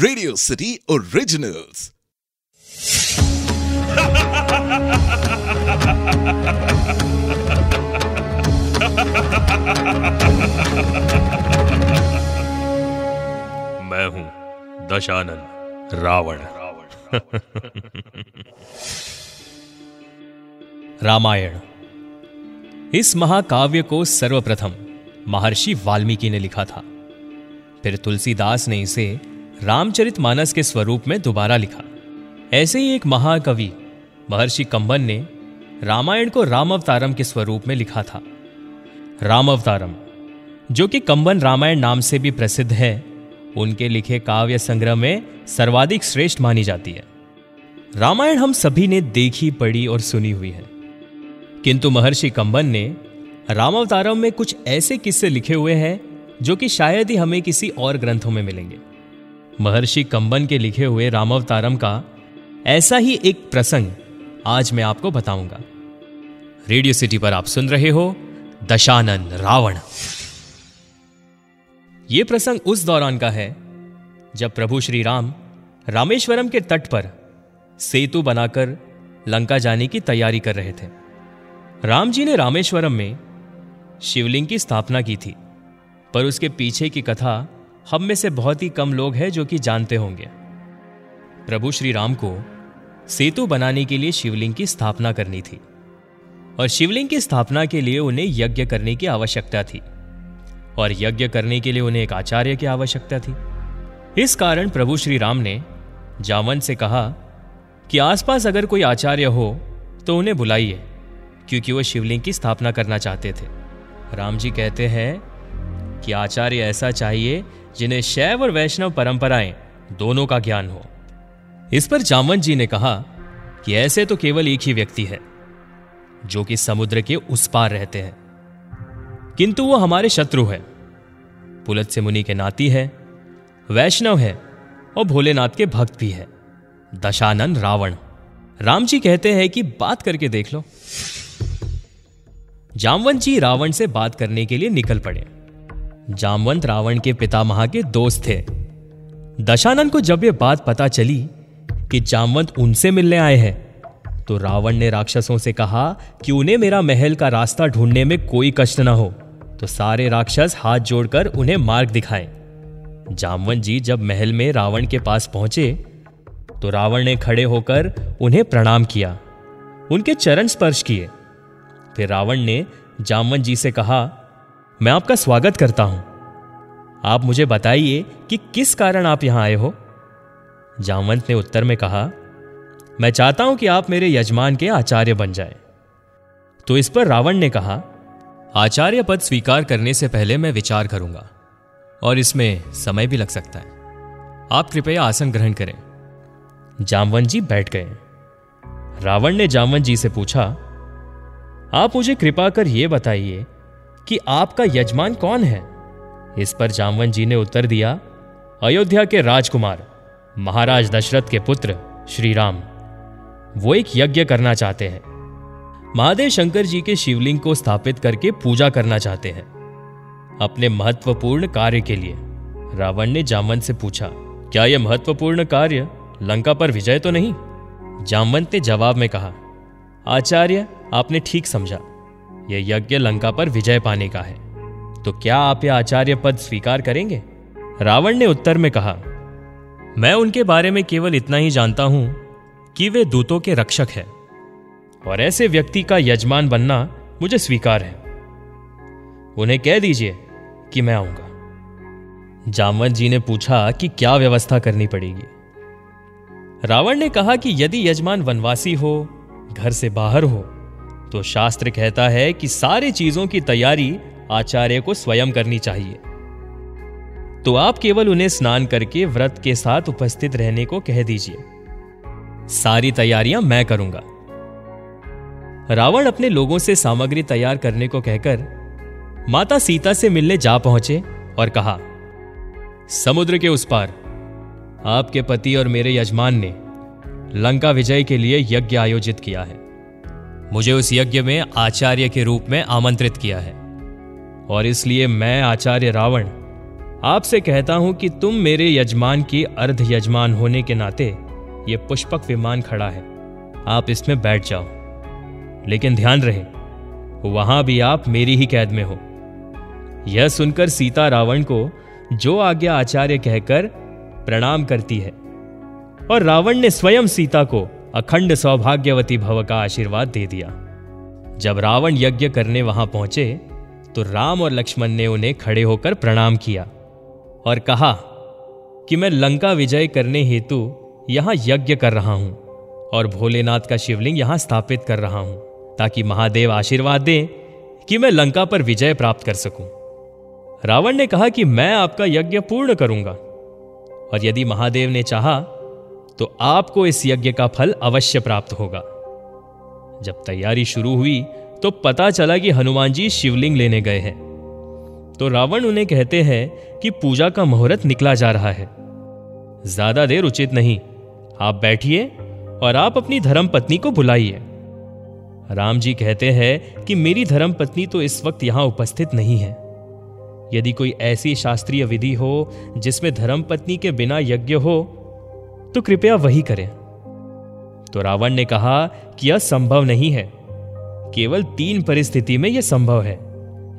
Radio city originals मैं हूँ दशानन रावण। रामायण। इस महाकाव्य को सर्वप्रथम महर्षि वाल्मीकि ने लिखा था। फिर तुलसीदास ने इसे रामचरितमानस के स्वरूप में दोबारा लिखा। ऐसे ही एक महाकवि, महर्षि कंबन ने रामायण को राम अवतारम के स्वरूप में लिखा था। रामावतारम, जो कि कंबन रामायण नाम से भी प्रसिद्ध है, उनके लिखे काव्य संग्रह में सर्वाधिक श्रेष्ठ मानी जाती है। रामायण हम सभी ने देखी, पढ़ी और सुनी हुई है। किंतु महर्षि कंबन ने रामावतारम में कुछ ऐसे किस्से लिखे हुए हैं, जो कि शायद ही हमें किसी और ग्रंथों में मिलेंगे। महर्षि कंबन के लिखे हुए रामावतारम का ऐसा ही एक प्रसंग आज मैं आपको बताऊँगा। रेडियो सिटी पर आप सुन रहे हो दशानन रावण। यह प्रसंग उस दौरान का है, जब प्रभु श्री राम रामेश्वरम के तट पर सेतु बनाकर लंका जाने की तैयारी कर रहे थे। राम जी ने रामेश्वरम में शिवलिंग की स्थापना की थी, पर उसके पीछे की कथा हम में से बहुत ही कम लोग हैं जो कि जानते होंगे। प्रभु श्री राम को सेतु बनाने के लिए शिवलिंग की स्थापना करनी थी और शिवलिंग की स्थापना के लिए उन्हें यज्ञ करने की आवश्यकता थी और यज्ञ करने के लिए उन्हें एक आचार्य की आवश्यकता थी। इस कारण प्रभु श्री राम ने जावन से कहा कि आसपास अगर कोई आचार्य हो तो उन्हें बुलाइए, क्योंकि वो शिवलिंग की स्थापना करना चाहते थे। राम जी कहते हैं कि आचार्य ऐसा चाहिए जिन्हें शैव और वैष्णव परंपराएँ दोनों का ज्ञान हो। इस पर जामवंत जी ने कहा कि ऐसे तो केवल एक ही व्यक्ति है, जो कि समुद्र के उस पार रहते हैं। किंतु वो हमारे शत्रु है। पुलत से मुनि के नाती है, वैष्णव है और भोलेनाथ के भक्त भी है। दशानन रावण। राम जी कहते हैं कि बात करके देख लो। जामवंत जी रावण से बात करने के लिए निकल पड़े। जामवंत रावण के पितामह के दोस्त थे। दशानन को जब यह बात पता चली कि जामवंत उनसे मिलने आए हैं तो रावण ने राक्षसों से कहा कि उन्हें मेरा महल का रास्ता ढूँढने में कोई कष्ट ना हो तो सारे राक्षस हाथ जोड़कर उन्हें मार्ग दिखाएँ। जामवंत जी जब महल में रावण के पास पहुँचे तो रावण ने खड़े होकर उन्हें प्रणाम किया, उनके चरण स्पर्श किए। फिर रावण ने जामवंत जी से कहा मैं आपका स्वागत करता हूँ। आप मुझे बताइए कि किस कारण आप यहाँ आए हो? जामवंत ने उत्तर में कहा, मैं चाहता हूँ कि आप मेरे यजमान के आचार्य बन जाए। तो इस पर रावण ने कहा, आचार्य पद स्वीकार करने से पहले मैं विचार करूँगा, और इसमें समय भी लग सकता है। आप कृपया आसन ग्रहण करें। जामवंत जी बैठ गए। रावण ने जामवंत जी से पूछा, आप मुझे कृपा कर यह बताइए कि आपका यजमान कौन है? इस पर जामवंत जी ने उत्तर दिया, अयोध्या के राजकुमार, महाराज दशरथ के पुत्र श्री राम वो एक यज्ञ करना चाहते हैं। महादेव शंकर जी के शिवलिंग को स्थापित करके पूजा करना चाहते हैं। अपने महत्वपूर्ण कार्य के लिए, रावण ने जामवंत से पूछा, क्या यह महत्वपूर्ण कार्य लंका पर विजय तो नहीं? जामवंत ने जवाब में कहा, आचार्य, आपने ठीक समझा। यह यज्ञ लंका पर विजय पाने का है। तो क्या आप यह आचार्य पद स्वीकार करेंगे? रावण ने उत्तर में कहा, मैं उनके बारे में केवल इतना ही जानता हूँ कि वे दूतों के रक्षक हैं और ऐसे व्यक्ति का यजमान बनना मुझे स्वीकार है। उन्हें कह दीजिए कि मैं आऊँगा। जामवंत जी ने पूछा कि क्या व्यवस्था करनी पड़ेगी। रावण ने कहा कि यदि यजमान वनवासी हो, घर से बाहर हो तो शास्त्र कहता है कि सारी चीज़ों की तैयारी आचार्य को स्वयं करनी चाहिए। तो आप केवल उन्हें स्नान करके व्रत के साथ उपस्थित रहने को कह दीजिए। सारी तैयारियाँ मैं करूँगा। रावण अपने लोगों से सामग्री तैयार करने को कहकर माता सीता से मिलने जा पहुँचे और कहा, समुद्र के उस पार, आपके पति और मेरे यजमान ने लंका विजय के लिए यज्ञ आयोजित किया है। मुझे उस यज्ञ में आचार्य के रूप में आमंत्रित किया है। और इसलिए मैं आचार्य रावण, आपसे कहता हूँ कि तुम मेरे यजमान की अर्ध यजमान होने के नाते ये पुष्पक विमान खड़ा है। आप इसमें बैठ जाओ। लेकिन ध्यान रहे, वहाँ भी आप मेरी ही कैद में हो। यह सुनकर सीता रावण को जो आज्ञा आचार्य कहकर प्रणाम करती है। और रावण ने स्वयं सीता को अखंड सौभाग्यवती भव का आशीर्वाद दे दिया। जब रावण यज्ञ करने वहाँ पहुँचे तो राम और लक्ष्मण ने उन्हें खड़े होकर प्रणाम किया और कहा कि मैं लंका विजय करने हेतु यहाँ यज्ञ कर रहा हूँ और भोलेनाथ का शिवलिंग यहाँ स्थापित कर रहा हूँ, ताकि महादेव आशीर्वाद दें कि मैं लंका पर विजय प्राप्त कर सकूँ। रावण ने कहा कि मैं आपका यज्ञ पूर्ण करूँगा। और यदि महादेव ने चाहा तो आपको इस यज्ञ का फल अवश्य प्राप्त होगा। जब तैयारी शुरू हुई तो पता चला कि हनुमान जी शिवलिंग लेने गए हैं। तो रावण उन्हें कहते हैं कि पूजा का मुहूर्त निकला जा रहा है। ज़्यादा देर उचित नहीं। आप बैठिए और आप अपनी धर्म पत्नी को बुलाइए। राम जी कहते हैं कि मेरी धर्म पत्नी तो इस वक्त यहाँ उपस्थित नहीं है। यदि कोई ऐसी शास्त्रीय विधि हो जिसमें धर्म पत्नी के बिना यज्ञ हो तो कृपया वही करें। तो रावण ने कहा कि यह संभव नहीं है। केवल तीन परिस्थिति में यह संभव है।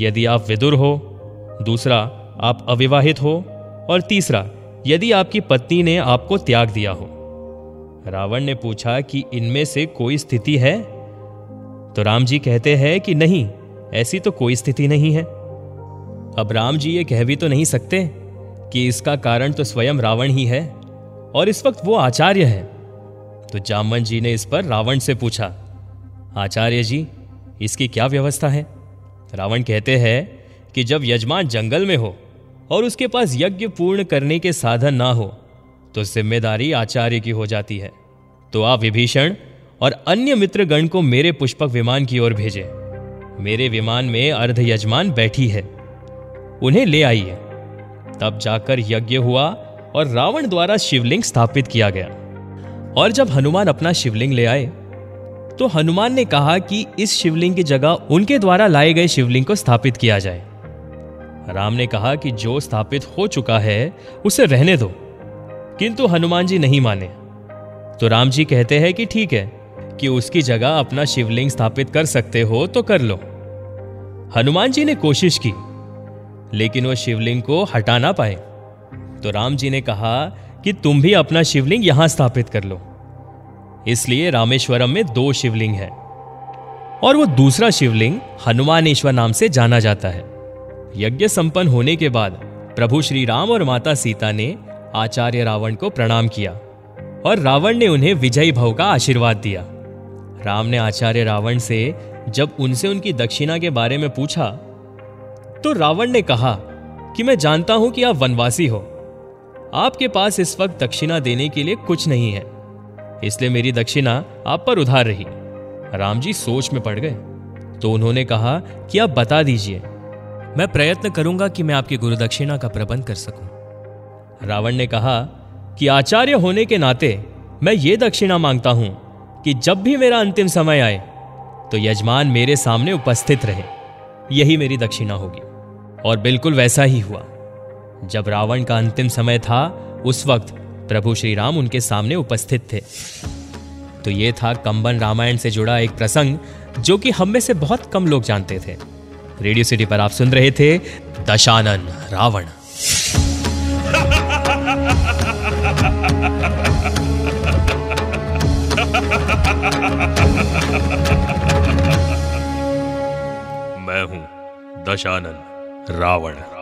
यदि आप विदुर हो, दूसरा आप अविवाहित हो, और तीसरा यदि आपकी पत्नी ने आपको त्याग दिया हो। रावण ने पूछा कि इनमें से कोई स्थिति है? तो राम जी कहते हैं कि नहीं, ऐसी तो कोई स्थिति नहीं है। अब राम जी ये कह भी तो नहीं सकते कि इसका कारण तो स्वयं रावण ही है। और इस वक्त वो आचार्य है। तो जामवन जी ने इस पर रावण से पूछा, आचार्य जी, इसकी क्या व्यवस्था है? रावण कहते हैं कि जब यजमान जंगल में हो और उसके पास यज्ञ पूर्ण करने के साधन ना हो तो ज़िम्मेदारी आचार्य की हो जाती है। तो आप विभीषण और अन्य मित्रगण को मेरे पुष्पक विमान की ओर भेजे। मेरे विमान में अर्ध यजमान बैठी है। उन्हें ले आइए। तब जाकर यज्ञ हुआ और रावण द्वारा शिवलिंग स्थापित किया गया। और जब हनुमान अपना शिवलिंग ले आए तो हनुमान ने कहा कि इस शिवलिंग की जगह उनके द्वारा लाए गए शिवलिंग को स्थापित किया जाए। राम ने कहा कि जो स्थापित हो चुका है, उसे रहने दो। किंतु हनुमान जी नहीं माने। तो राम जी कहते हैं कि ठीक है, कि उसकी जगह अपना शिवलिंग स्थापित कर सकते हो तो कर लो। हनुमान जी ने कोशिश की, लेकिन वह शिवलिंग को हटा ना पाए। तो राम जी ने कहा कि तुम भी अपना शिवलिंग यहाँ स्थापित कर लो। इसलिए रामेश्वरम में दो शिवलिंग है और वो दूसरा शिवलिंग हनुमानेश्वर नाम से जाना जाता है। यज्ञ संपन्न होने के बाद प्रभु श्री राम और माता सीता ने आचार्य रावण को प्रणाम किया और रावण ने उन्हें विजयी भव का आशीर्वाद दिया। राम ने आचार्य रावण से जब उनसे उनकी दक्षिणा के बारे में पूछा तो रावण ने कहा कि मैं जानता हूँ कि आप वनवासी हो। आपके पास इस वक्त दक्षिणा देने के लिए कुछ नहीं है। इसलिए मेरी दक्षिणा आप पर उधार रही। राम जी सोच में पड़ गए। तो उन्होंने कहा कि आप बता दीजिए। मैं प्रयत्न करूँगा कि मैं आपकी गुरु दक्षिणा का प्रबंध कर सकूँ। रावण ने कहा कि आचार्य होने के नाते मैं ये दक्षिणा माँगता हूँ कि जब भी मेरा अंतिम समय आए तो यजमान मेरे सामने उपस्थित रहे। यही मेरी दक्षिणा होगी। और बिल्कुल वैसा ही हुआ। जब रावण का अंतिम समय था, उस वक्त प्रभु श्री राम उनके सामने उपस्थित थे। तो ये था कंबन रामायण से जुड़ा एक प्रसंग, जो कि हम में से बहुत कम लोग जानते थे। रेडियो सिटी पर आप सुन रहे थे, दशानन रावण। मैं हूँ दशानन रावण।